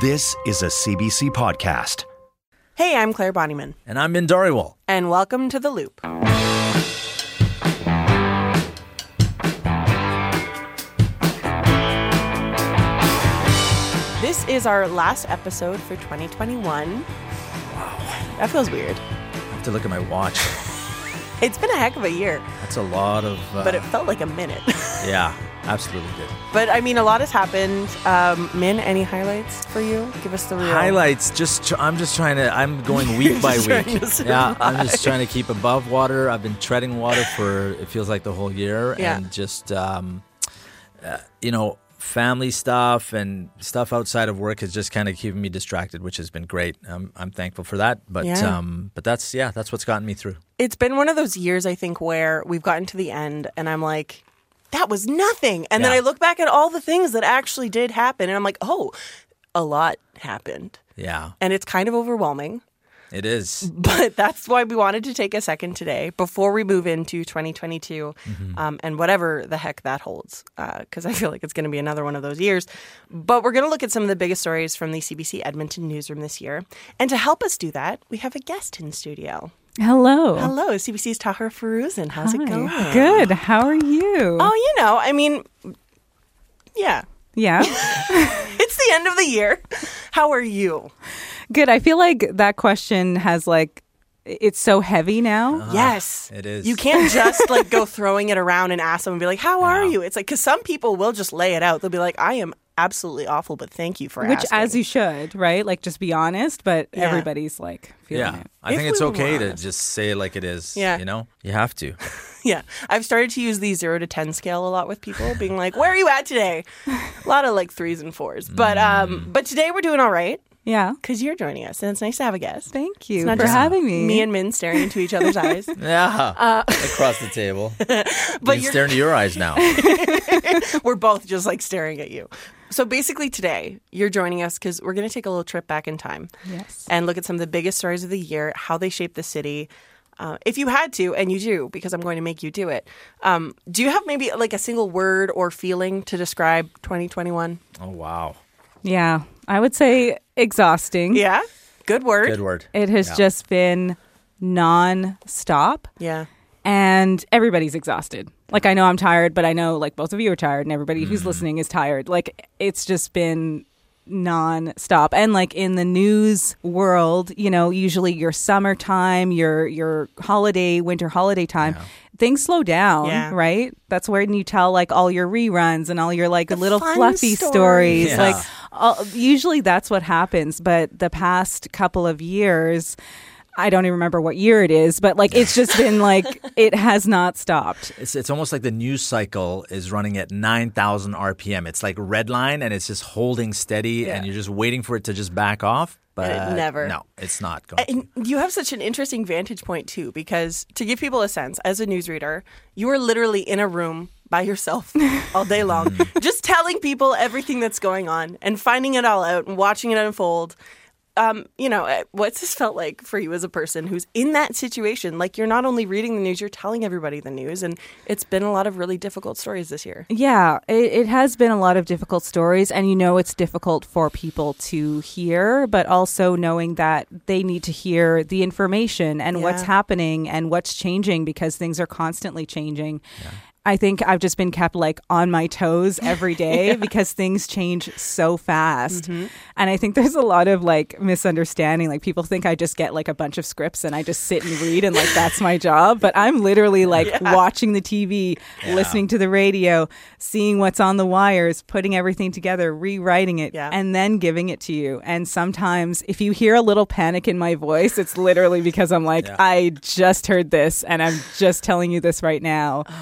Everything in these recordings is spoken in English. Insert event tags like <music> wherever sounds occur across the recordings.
This is a CBC podcast. Hey, I'm Claire Bonnyman, And I'm in Dory and welcome to The Loop. This is our last episode for 2021. Wow. That feels weird. I have to look at my watch. <laughs> It's been a heck of a year, That's a lot of. Uh, but it felt like a minute. <laughs> yeah, absolutely did. but I mean, a lot has happened. Um, Min, any highlights for you? Give us the real Highlights. Just tr- I'm just trying to. I'm going week <laughs> by week. Yeah, I'm just trying to keep above water. I've been treading water for it feels like the whole year, Yeah. and just um, uh, you know, family stuff and stuff outside of work has just kind of keeping me distracted, which has been great. I'm I'm thankful for that. But Yeah. um, but that's yeah, that's what's gotten me through. it's been one of those years I think where we've gotten to the end and I'm like, that was nothing. And then I look back at all the things that actually did happen and I'm like, oh, a lot happened. Yeah, And it's kind of overwhelming. It is. <laughs> But that's why we wanted to take a second today before we move into 2022 um, and whatever the heck that holds, because I feel like it's going to be another one of those years. But we're going to look at some of the biggest stories from the CBC Edmonton newsroom this year. And to help us do that, we have a guest in studio. Hello. Hello, CBC's Tahirih Foroozan. How's it going? Good. How are you? Oh, you know, I mean, yeah, Yeah. <laughs> it's the end of the year. How are you? Good. I feel like that question has like it's so heavy now. yes, it is. You can't just like go <laughs> throwing it around and ask them and be like, "How are No. you?" It's like because some people will just lay it out. They'll be like, "I am absolutely awful, but thank you for Which asking." as you should, right? Like just be honest, but Yeah. everybody's like feeling Yeah, it. I If think it's we okay to just say it like it is. Yeah. you know, you have to. <laughs> yeah, I've started to use the zero to ten scale a lot with people, being like, "Where are you at today?" A lot of like threes and fours, but um, Mm. but today we're doing all right Yeah. because you're joining us, and it's nice to have a guest. Thank you It's not for just having me. Me and Min staring into each other's eyes. <laughs> Yeah, across the table. <laughs> But But you you're- stare into your eyes now. <laughs> we're both just like staring at you. So basically, today you're joining us because we're going to take a little trip back in time yes. and look at some of the biggest stories of the year, how they shaped the city. Uh, if you had to, and you do, because I'm going to make you do it, um, do you have maybe like a single word or feeling to describe 2021? oh wow, Yeah. I would say exhausting. Yeah, good word. good word. It has Yeah. just been non-stop. Yeah, and everybody's exhausted. Like I know I'm tired, but I know like both of you are tired and everybody who's Mm-hmm. listening is tired. Like it's just been non-stop. And like in the news world, you know, usually your summertime, your your holiday, winter holiday time, things slow down, Yeah. right? That's when you tell like all your reruns and all your like little fluffy stories. stories. Yeah. Like all, usually that's what happens, but the past couple of years I don't even remember what year it is, but like it's just been like <laughs> it has not stopped. It's it's almost like the news cycle is running at nine thousand RPM. It's like red line, and it's just holding steady, and you're just waiting for it to just back off. But it never. No, it's not going. to. And you have such an interesting vantage point too, because to give people a sense, as a newsreader, you are literally in a room by yourself <laughs> all day long, mm. just telling people everything that's going on and finding it all out and watching it unfold. Um, you know, uh, what's this felt like for you as a person who's in that situation? Like you're not only reading the news, you're telling everybody the news, and it's been a lot of really difficult stories this year. Yeah, it, it has been a lot of difficult stories, and you know it's difficult for people to hear, but also knowing that they need to hear the information and what's happening and what's changing because things are constantly changing. I think I've just been kept like on my toes every <laughs> day because things change so fast. Mm-hmm. And I think there's a lot of like misunderstanding. Like people think I just get like a bunch of scripts and I just sit and read and like that's my job. But I'm literally <laughs> like watching the TV, listening to the radio, seeing what's on the wires, putting everything together, rewriting it, Yeah. and then giving it to you. And sometimes if you hear a little panic in my voice, it's literally because I'm like, Yeah. I just heard this and I'm just telling you this right now. <sighs>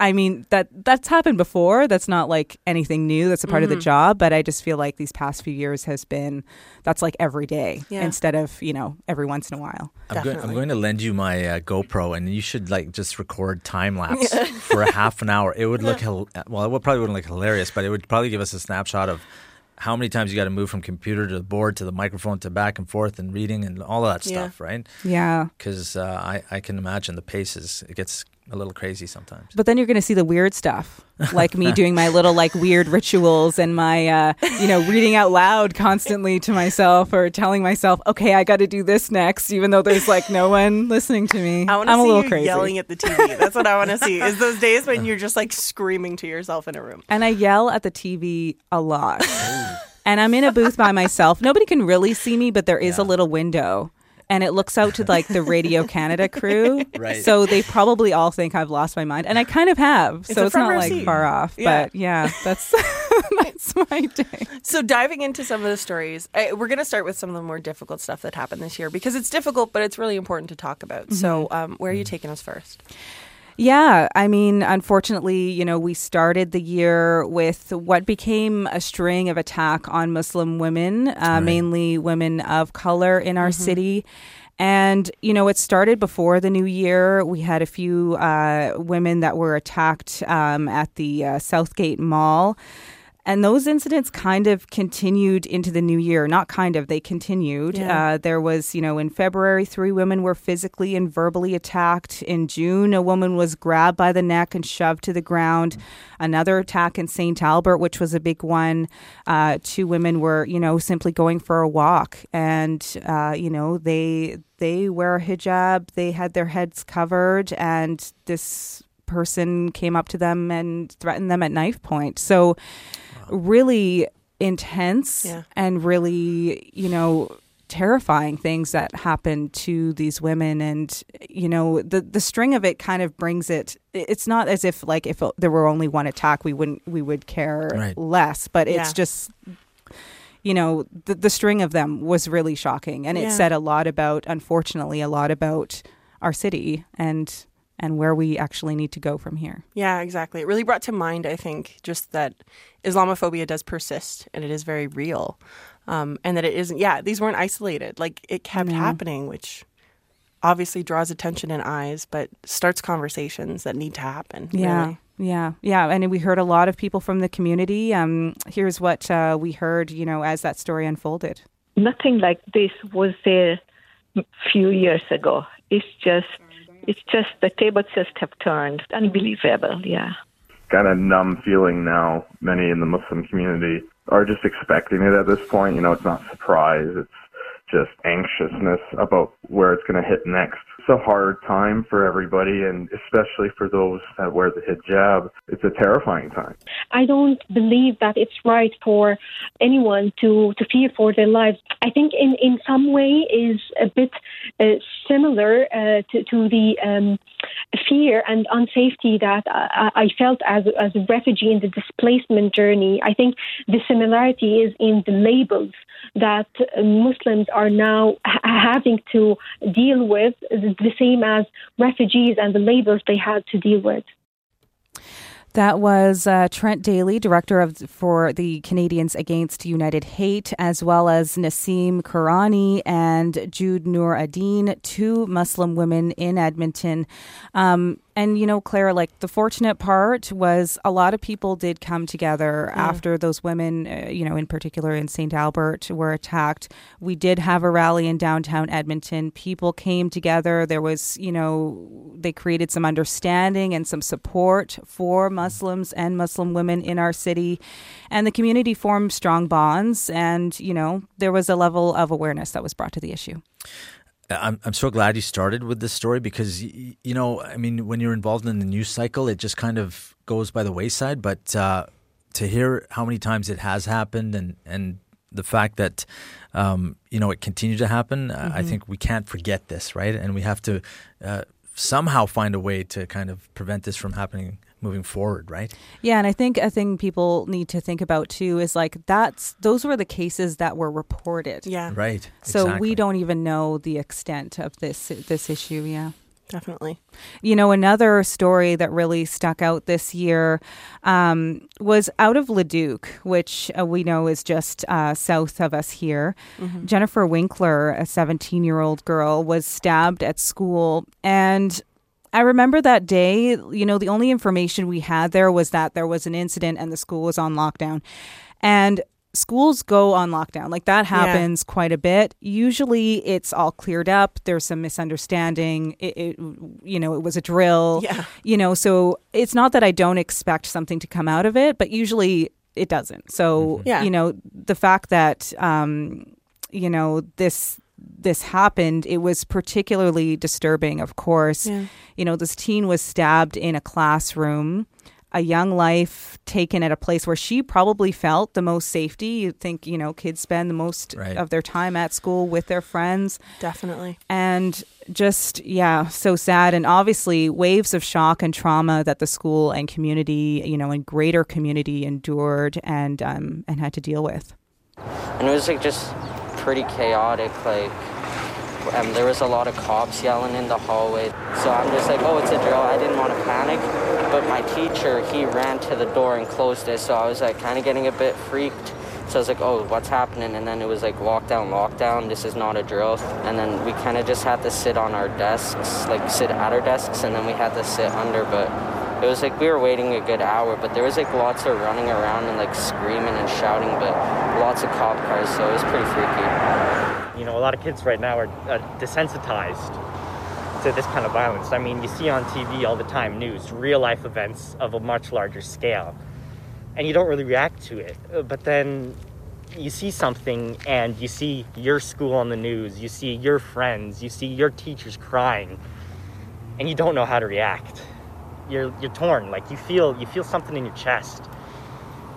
I mean that that's happened before. That's not like anything new. That's a part of the Mm-hmm. job. But I just feel like these past few years has been that's like every day Yeah. instead of you know every once in a while. I'm going, I'm going to lend you my uh, GoPro, and you should like just record time <laughs> lapse for a half an hour. It would look hil- well. It would probably wouldn't look hilarious, but it would probably give us a snapshot of how many times you got to move from computer to the board to the microphone to back and forth and reading and all of that Yeah. stuff, right? Yeah. Because uh, I I can imagine the pace is it gets a little crazy sometimes. But then you're going to see the weird stuff, like me <laughs> doing my little like weird rituals and my, uh, you know, reading out loud constantly to myself or telling myself, okay, I got to do this next, even though there's like no one listening to me. I want to I'm a see little you crazy. yelling at the TV. That's what I want to see. Is those days when you're just like screaming to yourself in a room. and I yell at the TV a lot. <laughs> and I'm in a booth by myself. Nobody can really see me, but there is a little window. And it looks out to like the Radio Canada crew. <laughs> Right. So they probably all think I've lost my mind. And I kind of have. It's so it's not like seat. far off. Yeah. But yeah, that's <laughs> that's my day. So diving into some of the stories, I, we're going to start with some of the more difficult stuff that happened this year because it's difficult, but it's really important to talk about. So, um, where are you taking us first? Yeah, I mean, unfortunately, you know, we started the year with what became a string of attack on Muslim women, uh, mainly women of color in our city. And, you know, it started before the new year. We had a few uh, women that were attacked um, at the uh, Southgate Mall. And those incidents kind of continued into the new year. Not kind of, they continued. Yeah. Uh, there was, you know, in February, three women were physically and verbally attacked. In June, a woman was grabbed by the neck and shoved to the ground. Another attack in St. Albert, which was a big one. Uh, two women were, you know, simply going for a walk, and uh, you know, they they wear a hijab. They had their heads covered, and this person came up to them and threatened them at knife point. So really intense Yeah. and really, you know, terrifying things that happened to these women and you know the the string of it kind of brings it it's not as if like if there were only one attack we wouldn't we would care Right. less but Yeah. it's just you know the the string of them was really shocking and it said a lot about unfortunately a lot about our city and and where we actually need to go from here Yeah, exactly. It really brought to mind, I think, just that Islamophobia does persist and it is very real. Um, and that it isn't, yeah, these weren't isolated. Like it kept happening, which obviously draws attention and eyes, but starts conversations that need to happen. Yeah. really. Yeah, yeah, and we heard a lot of people from the community. Um, here's what uh, we heard, you know, as that story unfolded. nothing like this was there a few years ago. It's just, it's just the tables just have turned. Unbelievable, yeah. kind of numb feeling now. Many in the Muslim community are just expecting it at this point. You know, it's not surprise. It's just anxiousness about where it's going to hit next. It's a hard time for everybody, and especially for those that wear the hijab. It's a terrifying time. I don't believe that it's right for anyone to, to fear for their lives. I think in, in some way is a bit uh, similar uh, to, to the um, fear and unsafety that I, I felt as, as a refugee in the displacement journey. I think the similarity is in the labels that Muslims are now ha- having to deal with, same as refugees and the labels they had to deal with. That was uh, Trent Daly, director of for the Canadians Against United Hate, as well as Nassim Karani and Jude Nur Adin, two Muslim women in Edmonton. Um, and you know, Claire, like the fortunate part was a lot of people did come together after those women, uh, you know, in particular in St. Albert, were attacked. We did have a rally in downtown Edmonton. People came together. There was, you know, they created some understanding and some support for Muslims and Muslim women in our city. And the community formed strong bonds. And, you know, there was a level of awareness that was brought to the issue. I'm I'm so glad you started with this story because you know I mean when you're involved in the news cycle it just kind of goes by the wayside. But uh, to hear how many times it has happened and and the fact that um, you know it continued to happen uh, I think we can't forget this right? And we have to uh, somehow find a way to kind of prevent this from happening moving forward right Yeah, and I think a thing people need to think about too is like that's those were the cases that were reported. Yeah, right So exactly. we don't even know the extent of this this issue. Yeah. definitely. You know, another story that really stuck out this year um, was out of Leduc, which uh, we know is just uh, south of us here. Jennifer Winkler, a 17 year old girl, was stabbed at school. And I remember that day, you know, the only information we had there was that there was an incident and the school was on lockdown. And schools go on lockdown. Like that happens quite a bit. Usually it's all cleared up. There's some misunderstanding. It, it you know, it was a drill. Yeah. You know, so it's not that I don't expect something to come out of it, but usually it doesn't. So, Yeah. you know, the fact that um, you know, this this happened, it was particularly disturbing, of course. Yeah. You know, this teen was stabbed in a classroom, a young life taken at a place where she probably felt the most safety. You'd think, you know, kids spend the most Right. of their time at school with their friends. Definitely. And just, yeah, so sad. And obviously, waves of shock and trauma that the school and community, you know, and greater community endured and, um, and had to deal with. and it was like just pretty chaotic like um, there was a lot of cops yelling in the hallway. So i'm just like oh it's a drill. I didn't want to panic but my teacher he ran to the door and closed it. So i was like kind of getting a bit freaked. So i was like oh what's happening? And then it was like lockdown lockdown. This is not a drill. And then we kind of just had to sit on our desks like sit at our desks and then we had to sit under. But it was like we were waiting a good hour, but there was like lots of running around and like screaming and shouting, but lots of cop cars, so it was pretty freaky. You know, a lot of kids right now are uh, desensitized to this kind of violence. I mean, you see on TV all the time news, real life events of a much larger scale, and you don't really react to it. Uh, But then you see something and you see your school on the news, you see your friends, you see your teachers crying, and you don't know how to react. You're, you're torn, like you feel you feel something in your chest,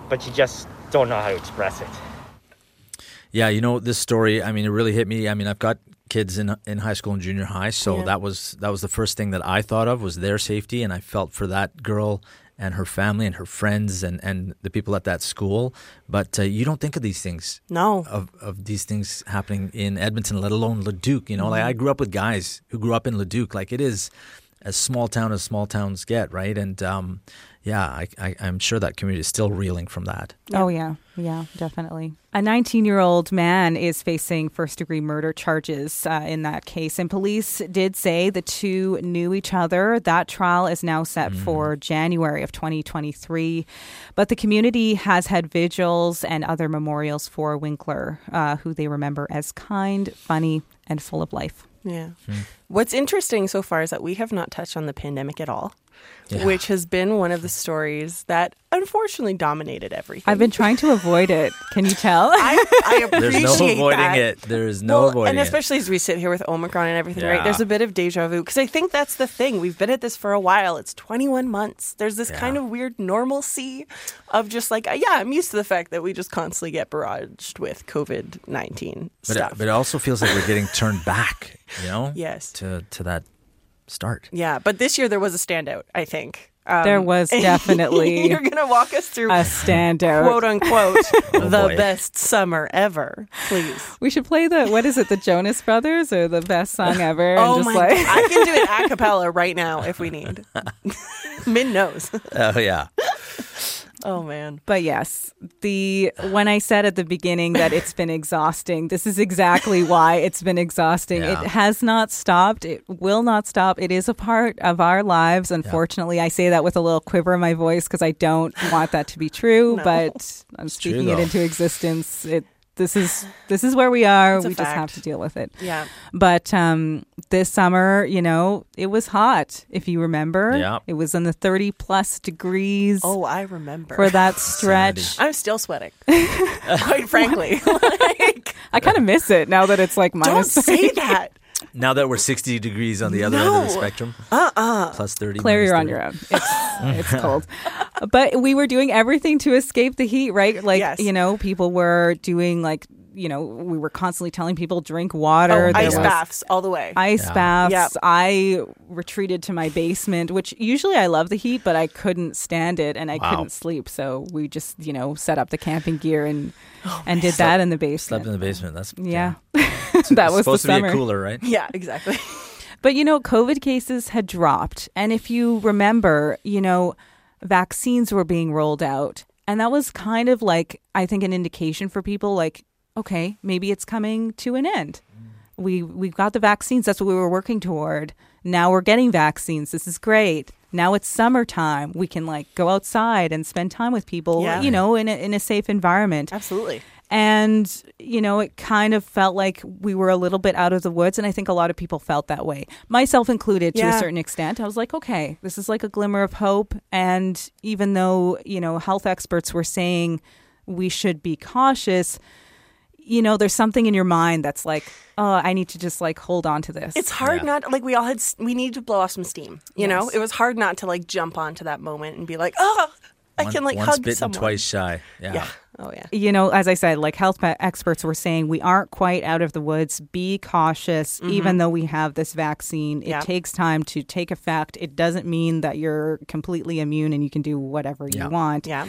but you just don't know how to express it. Yeah, you know this story. I mean, it really hit me. I mean, I've got kids in in high school and junior high, so Yeah. that was that was the first thing that I thought of was their safety, and I felt for that girl and her family and her friends and and the people at that school. But uh, you don't think of these things No. of of these things happening in Edmonton, let alone Leduc. You know, like I grew up with guys who grew up in Leduc. Like it is as small town as small towns get, right? And um, yeah, I, I, I'm sure that community is still reeling from that. Oh, yeah. Yeah, definitely. A 19 year old man is facing first degree murder charges uh, in that case. And police did say the two knew each other. That trial is now set for January of 2023. But the community has had vigils and other memorials for Winkler, uh, who they remember as kind, funny, and full of life. Yeah. Hmm. What's interesting so far is that we have not touched on the pandemic at all, Yeah. which has been one of the stories that unfortunately dominated everything. I've been trying to avoid it. Can you tell? <laughs> I, I appreciate There's no avoiding that. it. There's no well, avoiding and it. especially as we sit here with Omicron and everything, right? There's a bit of deja vu because I think that's the thing. We've been at this for a while. It's 21 months. There's this Yeah. kind of weird normalcy of just like, uh, yeah, I'm used to the fact that we just constantly get barraged with COVID 19 stuff. it, but it also feels like we're getting turned back, you know? <laughs> Yes. To to that start. yeah, but this year there was a standout, I think. Um, There was <laughs> definitely <laughs> You're going to walk us through a standout. quote unquote <laughs> the boy. best summer ever, please. We should play the what is it, the Jonas Brothers or the best song ever? Oh and my like I can do it a cappella right now if we need. Min knows. Oh yeah. Oh man. But yes, the when I said at the beginning that it's been exhausting, this is exactly why it's been exhausting. Yeah. It has not stopped. It will not stop. It is a part of our lives. Unfortunately, I say that with a little quiver in my voice because I don't want that to be true, <laughs> No. but I'm true, speaking it into existence. It this is this is where we are. It's a We just have to deal with it. Yeah. But um, this summer, you know, it was hot. If you remember, Yeah. it was in the 30 plus degrees Oh, I remember. for that <laughs> stretch. I'm still sweating. <laughs> Quite frankly. like, <laughs> I kind of miss it now that it's like minus. don't minus. say that. Now that we're 60 degrees on the other end of the spectrum. Uh-uh. Plus 30. Claire, you're on your own. <laughs> It's, it's cold. But we were doing everything to escape the heat, right? Like, Yes. you know, people were doing like, you know, we were constantly telling people drink water. Oh, ice baths all the way. Ice Yeah. baths. Yep. I retreated to my basement, which usually I love the heat, but I couldn't stand it and I Wow. couldn't sleep. So we just, you know, set up the camping gear and oh, and did that in the basement. Slept in the basement. That's yeah. It's <laughs> that was the supposed to be a cooler, right? yeah, exactly. <laughs> But you know, COVID cases had dropped. And if you remember, you know, vaccines were being rolled out. And that was kind of like, I think, an indication for people like, okay, maybe it's coming to an end. We we've got the vaccines. That's what we were working toward. Now we're getting vaccines. This is great. Now it's summertime. We can like go outside and spend time with people, Yeah. you know, in a, in a safe environment. Absolutely. And, you know, it kind of felt like we were a little bit out of the woods. And I think a lot of people felt that way, myself included to a certain extent. I was like, okay, this is like a glimmer of hope. And even though, you know, health experts were saying we should be cautious, you know, there's something in your mind that's like, oh, I need to just like hold on to this. It's hard not like we all had we need to blow off some steam. You know, it was hard not to like jump onto that moment and be like, oh, I One- can like once hug bitten, someone. twice shy. Yeah. Yeah. Oh yeah. you know, as I said, like health experts were saying, we aren't quite out of the woods. Be cautious, even though we have this vaccine. It Mm-hmm. Yeah. takes time to take effect. It doesn't mean that you're completely immune and you can do whatever Yeah. you want. Yeah.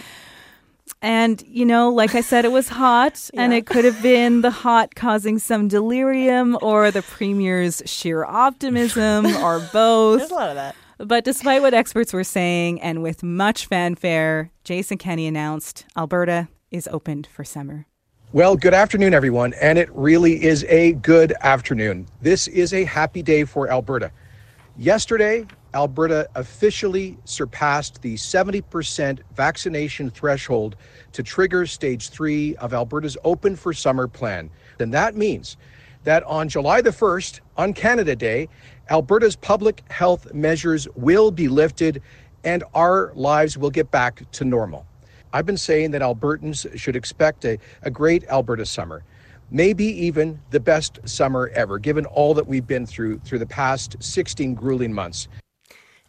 And, you know, like I said, it was hot, <laughs> and it could have been the hot causing some delirium or the premier's sheer optimism <laughs> or both. There's a lot of that. But despite what experts were saying, and with much fanfare, Jason Kenney announced Alberta is opened for summer. Well, good afternoon, everyone. And it really is a good afternoon. This is a happy day for Alberta. Yesterday, Alberta officially surpassed the 70% vaccination threshold to trigger stage three of Alberta's Open for Summer plan. And that means that on July the 1st, on Canada Day, Alberta's public health measures will be lifted and our lives will get back to normal. I've been saying that Albertans should expect a, a great Alberta summer, maybe even the best summer ever, given all that we've been through through the past 16 grueling months.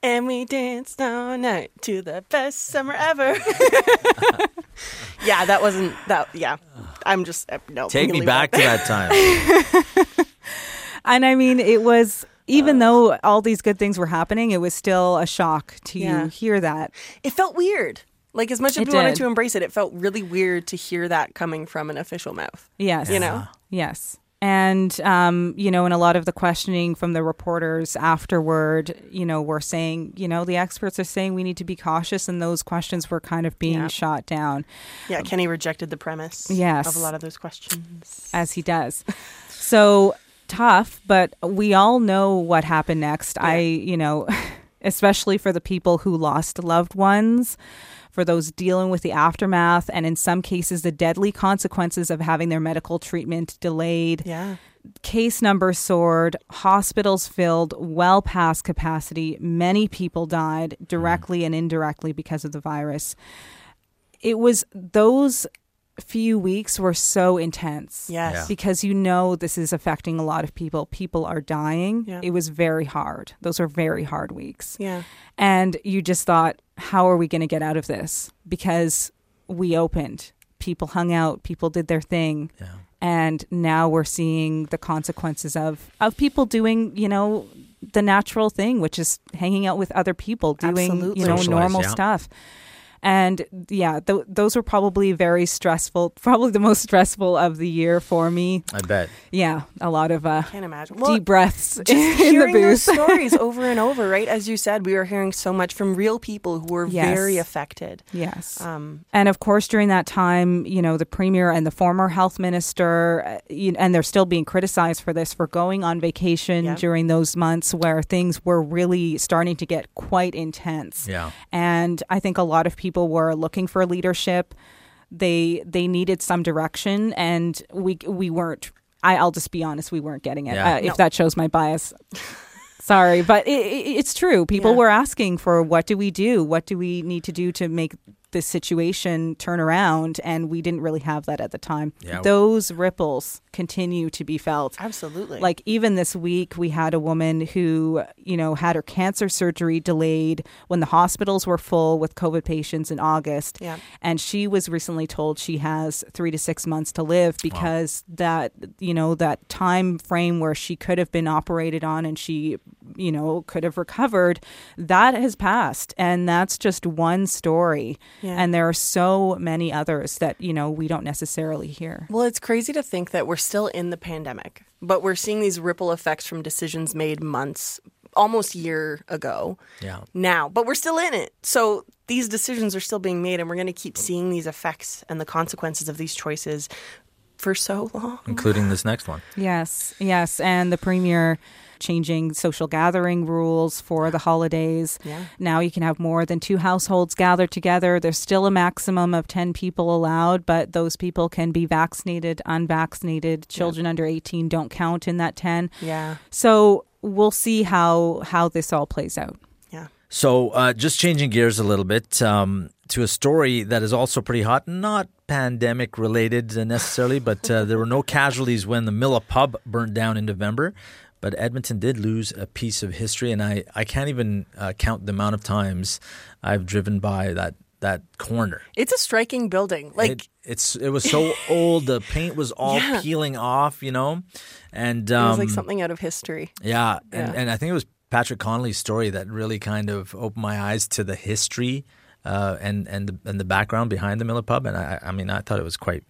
And we danced all night to the best summer ever. <laughs> yeah, that wasn't that. Yeah, I'm just uh, no. Take me back to that. time. <laughs> And I mean, it was, even though all these good things were happening, it was still a shock to Yeah. hear that. It felt weird. Like as much as It we wanted to embrace it, it felt really weird to hear that coming from an official mouth. Yes. You know? Yes. And, um, you know, and a lot of the questioning from the reporters afterward, you know, were saying, you know, the experts are saying we need to be cautious, and those questions were kind of being Yeah. shot down. Yeah, Kenney rejected the premise. Yes. of a lot of those questions. as he does. So tough, but we all know what happened next. I, you know, <laughs> especially for the people who lost loved ones, for those dealing with the aftermath, and in some cases, the deadly consequences of having their medical treatment delayed. Yeah. Case numbers soared, hospitals filled well past capacity. Many people died directly and indirectly because of the virus. It was those few weeks were so intense. Yes. Yeah. Because you know this is affecting a lot of people. People are dying. Yeah. It was very hard. Those are very hard weeks. Yeah. And you just thought, how are we going to get out of this? Because we opened, people hung out, people did their thing. Yeah. And now we're seeing the consequences of, of people doing, you know, the natural thing, which is hanging out with other people, doing, Absolutely. you know, Socialize, normal yeah. stuff. And yeah, th- those were probably very stressful, <laughs> probably the most stressful of the year for me. I bet. Yeah, a lot of uh, Can't imagine. deep breaths just <laughs> in the hearing those booth. stories <laughs> over and over, right? As you said, we were hearing so much from real people who were Yes. very affected. yes. Um, And of course, during that time, you know, the premier and the former health minister, uh, you- and they're still being criticized for this, for going on vacation Yeah. during those months where things were really starting to get quite intense. Yeah. And I think a lot of people were looking for leadership. They they needed some direction, and we we weren't. I, I'll just be honest, we weren't getting it. Yeah. Uh, No. If that shows my bias. Sorry, but it, it, it's true. People Yeah. were asking for what do we do? What do we need to do to make this situation turn around? And we didn't really have that at the time. Yeah. Those ripples continue to be felt. absolutely. Like even this week, we had a woman who, you know, had her cancer surgery delayed when the hospitals were full with COVID patients in August. Yeah. And she was recently told she has three to six months to live because that, you know, that time frame where she could have been operated on and she, you know, could have recovered, that has passed. And that's just one story. Yeah. And there are so many others that, you know, we don't necessarily hear. Well, it's crazy to think that we're still in the pandemic, but we're seeing these ripple effects from decisions made months, almost year ago Yeah. now, but we're still in it. So these decisions are still being made, and we're going to keep seeing these effects and the consequences of these choices for so long. including this next one. Yes, yes, and the premier changing social gathering rules for the holidays. Yeah. Now you can have more than two households gathered together. There's still a maximum of 10 people allowed, but those people can be vaccinated, unvaccinated. Children under 18 don't count in that 10. Yeah. So we'll see how how this all plays out. Yeah. So, uh, just changing gears a little bit um, to a story that is also pretty hot, not pandemic related uh, necessarily, but uh, there were no casualties when the Miller pub burned down in November. But Edmonton did lose a piece of history, and I, I can't even uh, count the amount of times I've driven by that that corner. It's a striking building. Like it, it's it was so old, the paint was all <laughs> Yeah. peeling off, you know, and it um, was like something out of history. yeah, and, Yeah. and I think it was Patrick Connolly's story that really kind of opened my eyes to the history uh, and and the, and the background behind the Miller Pub, and I, I mean, I thought it was quite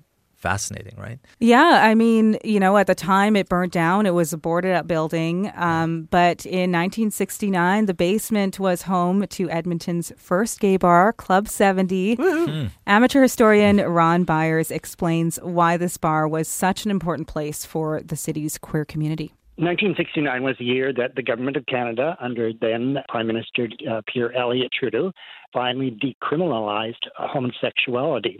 fascinating, right? Yeah, I mean, you know, at the time it burnt down. It was a boarded up building. Um, but in 1969, the basement was home to Edmonton's first gay bar, Club 70. Amateur historian Ron Byers explains why this bar was such an important place for the city's queer community. 1969 was the year that the government of Canada, under then Prime Minister uh, Pierre Elliott Trudeau, finally decriminalized uh, homosexuality.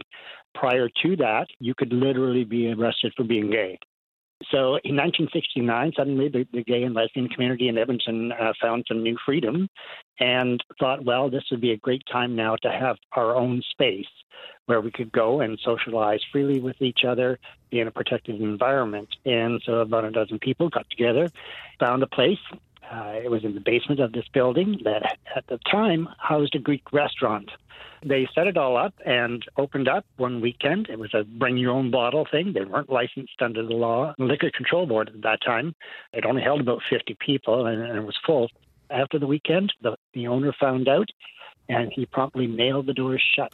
Prior to that, you could literally be arrested for being gay. So in 1969, suddenly the, the gay and lesbian community in Edmonton uh, found some new freedom and thought, well, this would be a great time now to have our own space where we could go and socialize freely with each other, in a protected environment. And so about a dozen people got together, found a place. Uh, it was in the basement of this building that at the time housed a Greek restaurant. They set it all up and opened up one weekend. It was a bring your own bottle thing. They weren't licensed under the law. Liquor Control Board at that time, it only held about 50 people and, and it was full. After the weekend, the, the owner found out and he promptly nailed the doors shut.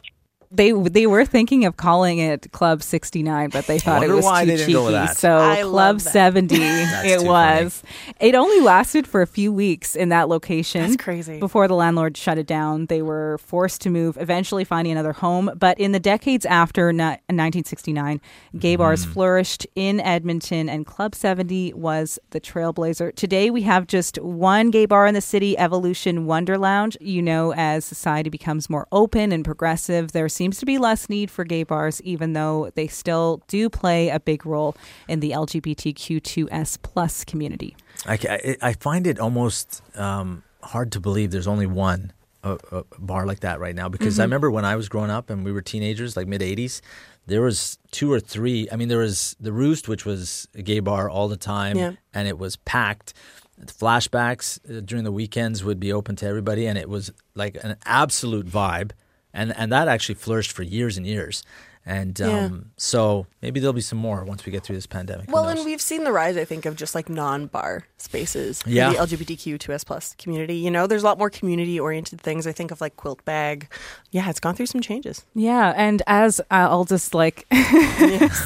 They they were thinking of calling it Club 69, but they thought it was why too they didn't cheeky. go with that. So I Club 70 <laughs> it too was. It only lasted for a few weeks in that location. That's crazy. Before the landlord shut it down, they were forced to move, eventually finding another home. But in the decades after ni- 1969, gay bars Mm-hmm. flourished in Edmonton, and Club 70 was the trailblazer. Today, we have just one gay bar in the city, Evolution Wonderlounge. You know, as society becomes more open and progressive, there seems to be less need for gay bars, even though they still do play a big role in the LGBTQ2S plus community. I, I, I find it almost um, hard to believe there's only one uh, uh, bar like that right now because Mm-hmm. I remember when I was growing up and we were teenagers, like mid '80s, there was two or three. I mean, there was the Roost, which was a gay bar all the time, Yeah. and it was packed. The flashbacks uh, during the weekends would be open to everybody, and it was like an absolute vibe. And and that actually flourished for years and years. And um, Yeah. so maybe there'll be some more once we get through this pandemic. Well, and we've seen the rise, I think, of just like non-bar spaces Yeah. in the LGBTQ2S plus community. You know, there's a lot more community-oriented things. I think of like Quilt Bag. Yeah, it's gone through some changes. Yeah, and as uh, I'll just like <laughs>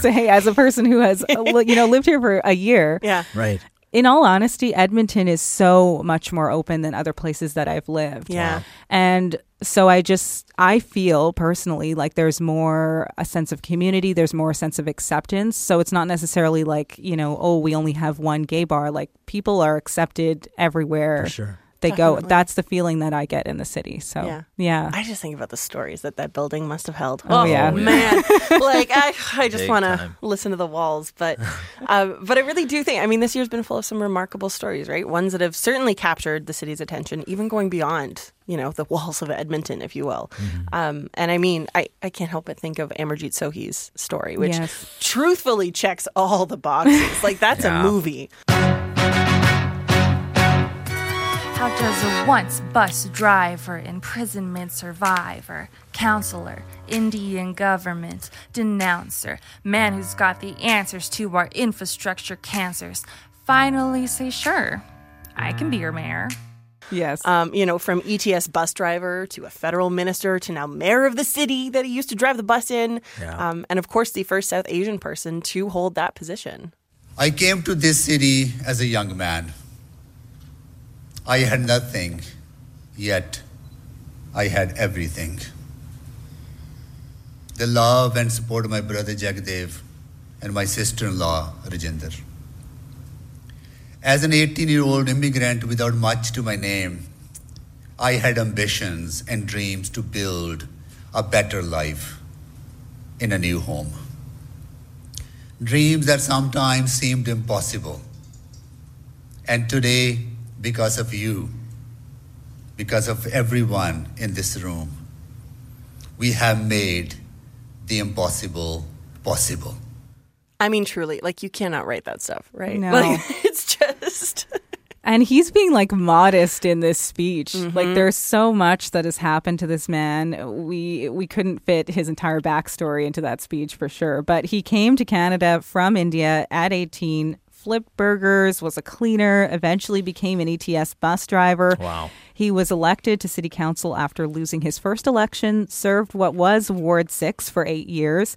say, as a person who has <laughs> uh, you know lived here for a year, Yeah. right. In all honesty, Edmonton is so much more open than other places that I've lived. Yeah. and so I just I feel personally like there's more a sense of community. There's more a sense of acceptance. So it's not necessarily like you know, oh, we only have one gay bar. Like people are accepted everywhere. For sure. They go. That's the feeling that I get in the city. So Yeah. yeah. I just think about the stories that that building must have held. Oh, yeah. man! <laughs> like I, I just want to listen to the walls, but, <laughs> uh, but I really do think. I mean, this year's been full of some remarkable stories, right? Ones that have certainly captured the city's attention, even going beyond, you know, the <laughs> walls of Edmonton, if you will. Mm-hmm. Um, and I mean, I, I can't help but think of Amarjeet Sohi's story, which Yes. truthfully checks all the boxes. like that's Yeah. a movie. How does a once bus driver, imprisonment survivor, counselor, Indian government, denouncer, man who's got the answers to our infrastructure cancers, finally say, sure, I can be your mayor? Yes. Um, you know, from ETS bus driver to a federal minister to now mayor of the city that he used to drive the bus in. Yeah. Um, and of course, the first South Asian person to hold that position. I came to this city as a young man. I had nothing, yet I had everything. The love and support of my brother Jagdev and my sister in law, Rajinder. As an 18 year old immigrant without much to my name, I had ambitions and dreams to build a better life in a new home. Dreams that sometimes seemed impossible. And today, because of you, because of everyone in this room, we have made the impossible possible. I mean, truly, like you cannot write that stuff, right? No. Like, <laughs> it's just. <laughs> And he's being like modest in this speech. Mm-hmm. Like there's so much that has happened to this man. We we couldn't fit his entire backstory into that speech for sure. But he came to Canada from India at 18, flipped burgers, was a cleaner, eventually became an ETS bus driver. Wow. He was elected to city council after losing his first election, served what was Ward 6 for 8 years,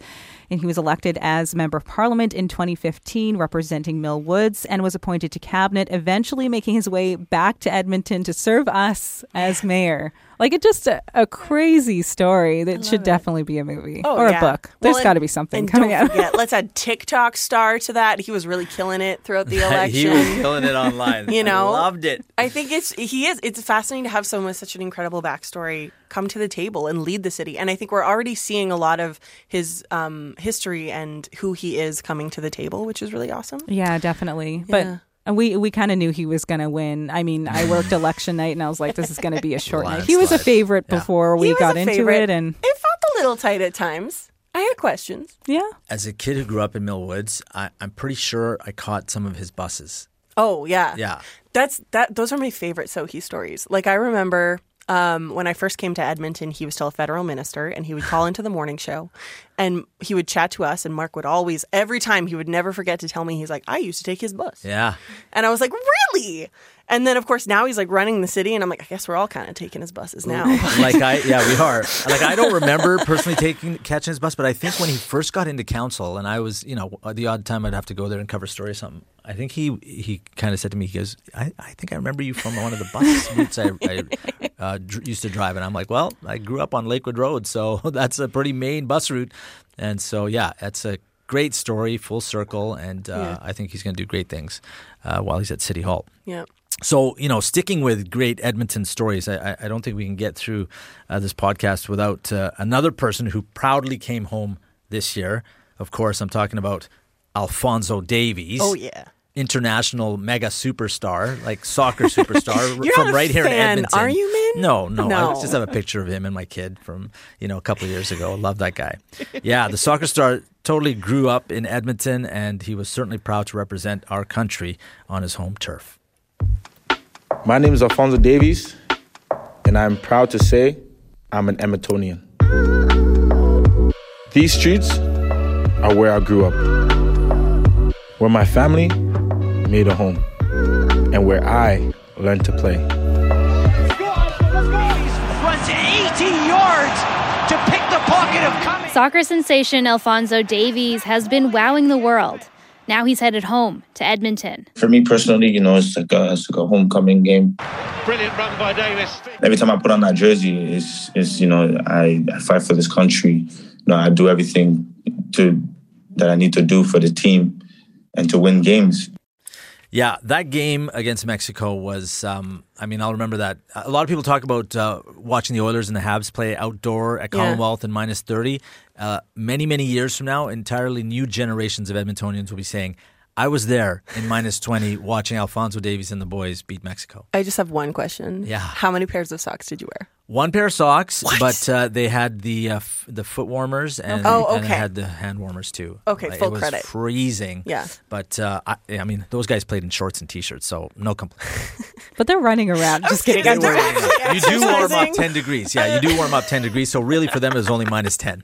and he was elected as member of parliament in 2015 representing Mill Woods and was appointed to cabinet, eventually making his way back to Edmonton to serve us as mayor. Like it's just a, a crazy story that should definitely be a movie Oh, or yeah. a book. There's Well, got to be something and coming don't out. Forget, <laughs> let's add TikTok star to that. He was really killing it throughout the election. <laughs> he was killing it online. <laughs> You know? I loved it. I think it's he is. It's fascinating to have someone with such an incredible backstory come to the table and lead the city. And I think we're already seeing a lot of his um, history and who he is coming to the table, which is really awesome. Yeah, definitely. Yeah. But and we we kind of knew he was going to win. I mean, I worked election night and I was like, this is going to be a short night. He was a favorite Yeah. before He we got into favorite. it, and It felt a little tight at times. I had questions. yeah, As a kid who grew up in Mill Woods, I, I'm pretty sure I caught some of his buses. Oh yeah, Yeah. That's that. Those are my favorite Sohi stories. Like I remember um, when I first came to Edmonton, he was still a federal minister, and he would call into the morning show, and he would chat to us. And Mark would always, every time, he would never forget to tell me he's like, I used to take his bus, Yeah. and I was like, really? And then of course now he's like running the city, and I'm like, I guess we're all kind of taking his buses now. <laughs> like I yeah we are <laughs> like I don't remember personally taking catching his bus but I think when he first got into council and I was you know the odd time I'd have to go there and cover a story or something I think he he kind of said to me he goes I, I think I remember you from one of the bus routes <laughs> I, I uh, dr- used to drive and I'm like well I grew up on Lakewood Road so <laughs> that's a pretty main bus route and so yeah that's a great story full circle and uh, Yeah. I think he's going to do great things uh, while he's at City Hall. yeah. So, you know, sticking with great Edmonton stories, I, I- don't think we can get through uh, this podcast without uh, another person who proudly came home this year. Of course, I'm talking about Alphonso Davies. Oh yeah. International mega superstar, like soccer superstar <laughs> You're from not a right here in fan, Edmonton. are you, man? No, no, No. I just have a picture of him and my kid from, you know, a couple of years ago. Love that guy. Yeah, the soccer star totally grew up in Edmonton and he was certainly proud to represent our country on his home turf. My name is Alphonso Davies, and I'm proud to say I'm an Edmontonian. These streets are where I grew up, where my family made a home, and where I learned to play. runs 80 yards to pick the pocket of Cummings. Soccer sensation Alphonso Davies has been wowing the world. Now he's headed home to Edmonton. For me personally, you know, it's like a, it's like a homecoming game. Brilliant run by Davies. Every time I put on that jersey, it's, it's you know, I, I fight for this country. You know, I do everything to that I need to do for the team and to win games. Yeah, that game against Mexico was. Um, I mean, I'll remember that. A lot of people talk about uh, watching the Oilers and the Habs play outdoor at Yeah. Commonwealth in minus thirty. Uh, many, many years from now, entirely new generations of Edmontonians will be saying, "I was there in minus twenty watching Alphonso Davies and the boys beat Mexico." I just have one question. Yeah. How many pairs of socks did you wear? One pair of socks, but uh, they had the uh, f- the foot warmers and, Oh, and okay. had the hand warmers too. Okay, Like, full it was credit. Freezing. Yeah. but uh, I, I mean, those guys played in shorts and t-shirts, so no complaints. <laughs> but they're running around. <laughs> Just kidding. I'm They were- just- <laughs> you do warm up 10 degrees. Yeah, you do warm up 10 degrees. So really for them, it was only minus 10.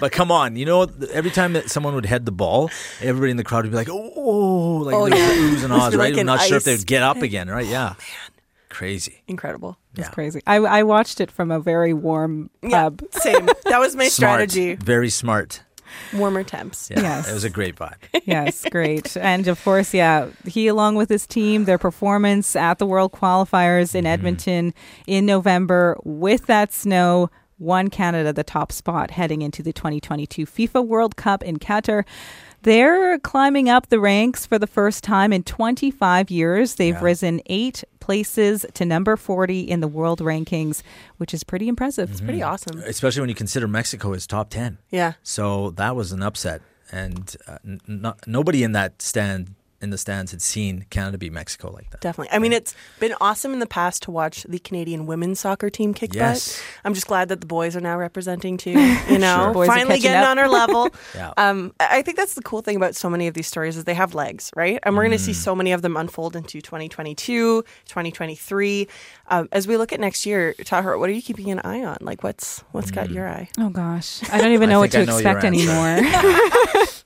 But come on, you know, every time that someone would head the ball, everybody in the crowd would be like, oh, like Oh, yeah. oohs and <laughs> ahs, right? like I'm an not sure if they'd get up again, right? Yeah. Oh, man, Crazy. Incredible. It's crazy. I, I watched it from a very warm pub. Same. That was my <laughs> Smart. strategy. Very smart. Warmer temps. Yeah, Yes. It was a great vibe. yes, great. And of course, yeah, he along with his team, their performance at the World Qualifiers in mm-hmm. Edmonton in November with that snow won Canada the top spot heading into the 2022 FIFA World Cup in Qatar. They're climbing up the ranks for the first time in 25 years. They've risen eight places to number 40 in the world rankings, which is pretty impressive. It's pretty awesome. Especially when you consider Mexico is top 10. Yeah. So that was an upset. And uh, n- not, nobody in that stand in the stands had seen Canada beat Mexico like that. Definitely. I mean, it's been awesome in the past to watch the Canadian women's soccer team kick Yes. butt. I'm just glad that the boys are now representing too. <laughs> You know, Sure. Finally getting up. on our level. <laughs> Yeah. Um, I I think that's the cool thing about so many of these stories is they have legs, right? And we're going to see so many of them unfold into 2022, 2023. Um, as we look at next year, Tahirih, what are you keeping an eye on? Like, what's what's got your eye? Oh gosh, I don't even <laughs> know what to know expect anymore.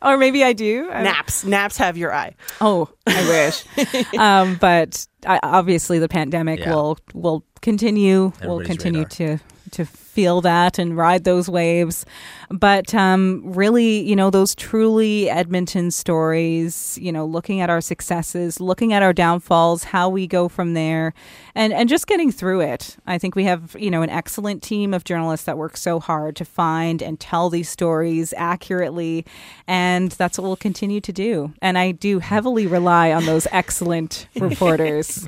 or maybe I do. I- Naps, naps have your eye. Oh, I wish. <laughs> um, but I, obviously, the pandemic Yeah. will will continue. will Everybody's continue radar. to to feel that and ride those waves. But um, really, you know, those truly Edmonton stories. You know, looking at our successes, looking at our downfalls, how we go from there, and and just getting through it. I think we have you know an excellent team of journalists that work so hard to find and tell these stories accurately, and that's what we'll continue to do. And I do heavily rely on those excellent <laughs> reporters.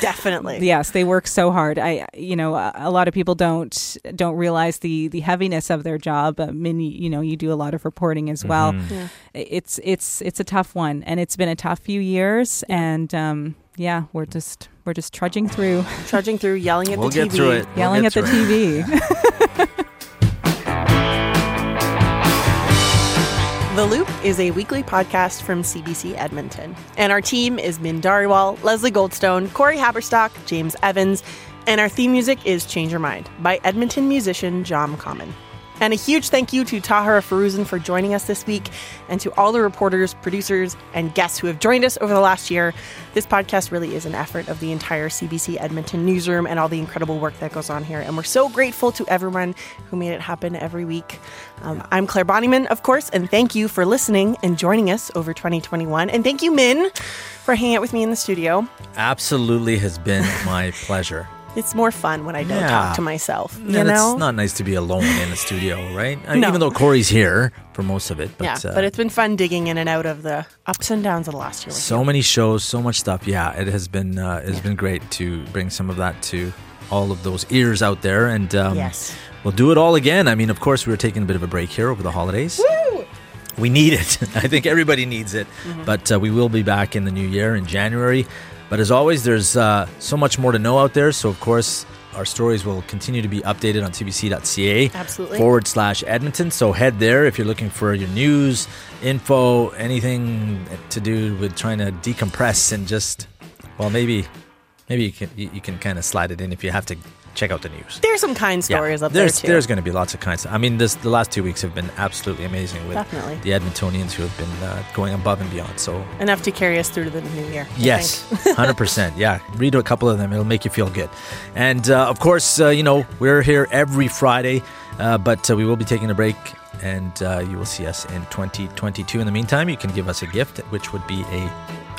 Definitely. <laughs> yes, they work so hard. I, you know, a, a lot of people don't don't don't realize the the heaviness of their job. Uh, Min, you know, you do a lot of reporting as well. Mhm. Yeah. It's it's it's a tough one, and it's been a tough few years. And um, yeah, we're just we're just trudging through, <laughs> Trudging through, yelling at We'll the get TV. through it. We'll yelling get at the it. TV. <laughs> The Loop is a weekly podcast from CBC Edmonton. And our team is Min Dhariwal, Leslie Goldstone, Corey Haberstock, James Evans, and our theme music is Change Your Mind by Edmonton musician John Common. And a huge thank you to Tahirih Foroozan for joining us this week, and to all the reporters, producers, and guests who have joined us over the last year. This podcast really is an effort of the entire CBC Edmonton newsroom and all the incredible work that goes on here. And we're so grateful to everyone who made it happen every week. Um, I'm Claire Bonnyman, of course, and thank you for listening and joining us over 2021. And thank you, Min, for hanging out with me in the studio. Absolutely has been my <laughs> pleasure. It's more fun when I don't Yeah. talk to myself. You and know? it's not nice to be alone in the studio, <laughs> right? I mean, No. Even though Corey's here for most of it, but, yeah, uh, but it's been fun digging in and out of the ups and downs of the last year. So many shows, so much stuff. Yeah, it has been uh, it has been great to bring some of that to all of those ears out there, and um, Yes. we'll do it all again. I mean, of course, we were taking a bit of a break here over the holidays. Woo! We need it. <laughs> I think everybody needs it. Mm-hmm. But uh, we will be back in the new year in January. But as always, there's uh, so much more to know out there. So, of course, our stories will continue to be updated on cbc.ca Absolutely. forward slash Edmonton. So head there if you're looking for your news, info, anything to do with trying to decompress and just, well, maybe, maybe you can you can kind of slide it in if you have to check out the news. There's some kind stories up there there's too. there's going to be lots of kind. kinds. I mean, this the last two weeks have been absolutely amazing with Definitely. the Edmontonians who have been uh, going above and beyond. So enough to carry us through to the new year. Yes, <laughs> hundred percent. Yeah, read a couple of them; it'll make you feel good. And uh, of course, uh, you know we're here every Friday, uh, but uh, we will be taking a break, and uh, you will see us in 2022. In the meantime, you can give us a gift, which would be a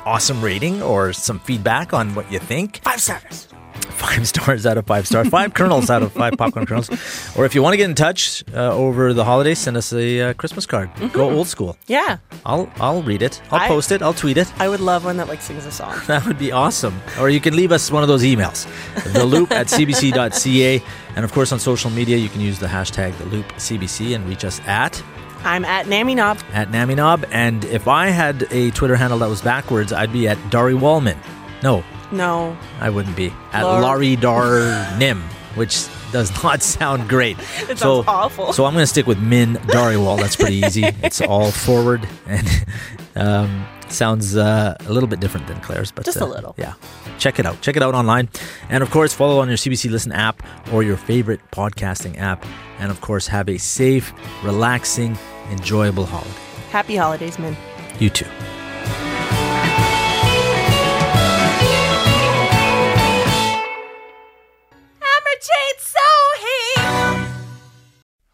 awesome rating or some feedback on what you think. Five stars. <laughs> Five stars out of five stars. Five kernels out of five popcorn kernels. Or if you want to get in touch uh, over the holidays, send us a uh, Christmas card. Go old school. Yeah, I'll I'll read it. I'll I- post it. I'll tweet it. I would love one that like sings a song. <laughs> That would be awesome. Or you can leave us one of those emails, the loop at cbc.ca. And of course, on social media, you can use the hashtag the loop CBC and reach us at I'm at Nammy Knob. at Naminob. And if I had a Twitter handle that was backwards, I'd be at Dari Wallman. No, No, I wouldn't be at Lar- Laurie Dar Nim, which does <laughs> not sound great. It sounds awful. So I'm going to stick with Min Dhariwal. That's pretty easy. <laughs> it's all forward and um, sounds uh, a little bit different than Claire's, but Just a uh, little. Yeah, check it out. Check it out online, and of course, follow on your CBC Listen app or your favorite podcasting app. And of course, have a safe, relaxing, enjoyable holiday. happy holidays, Min. You too.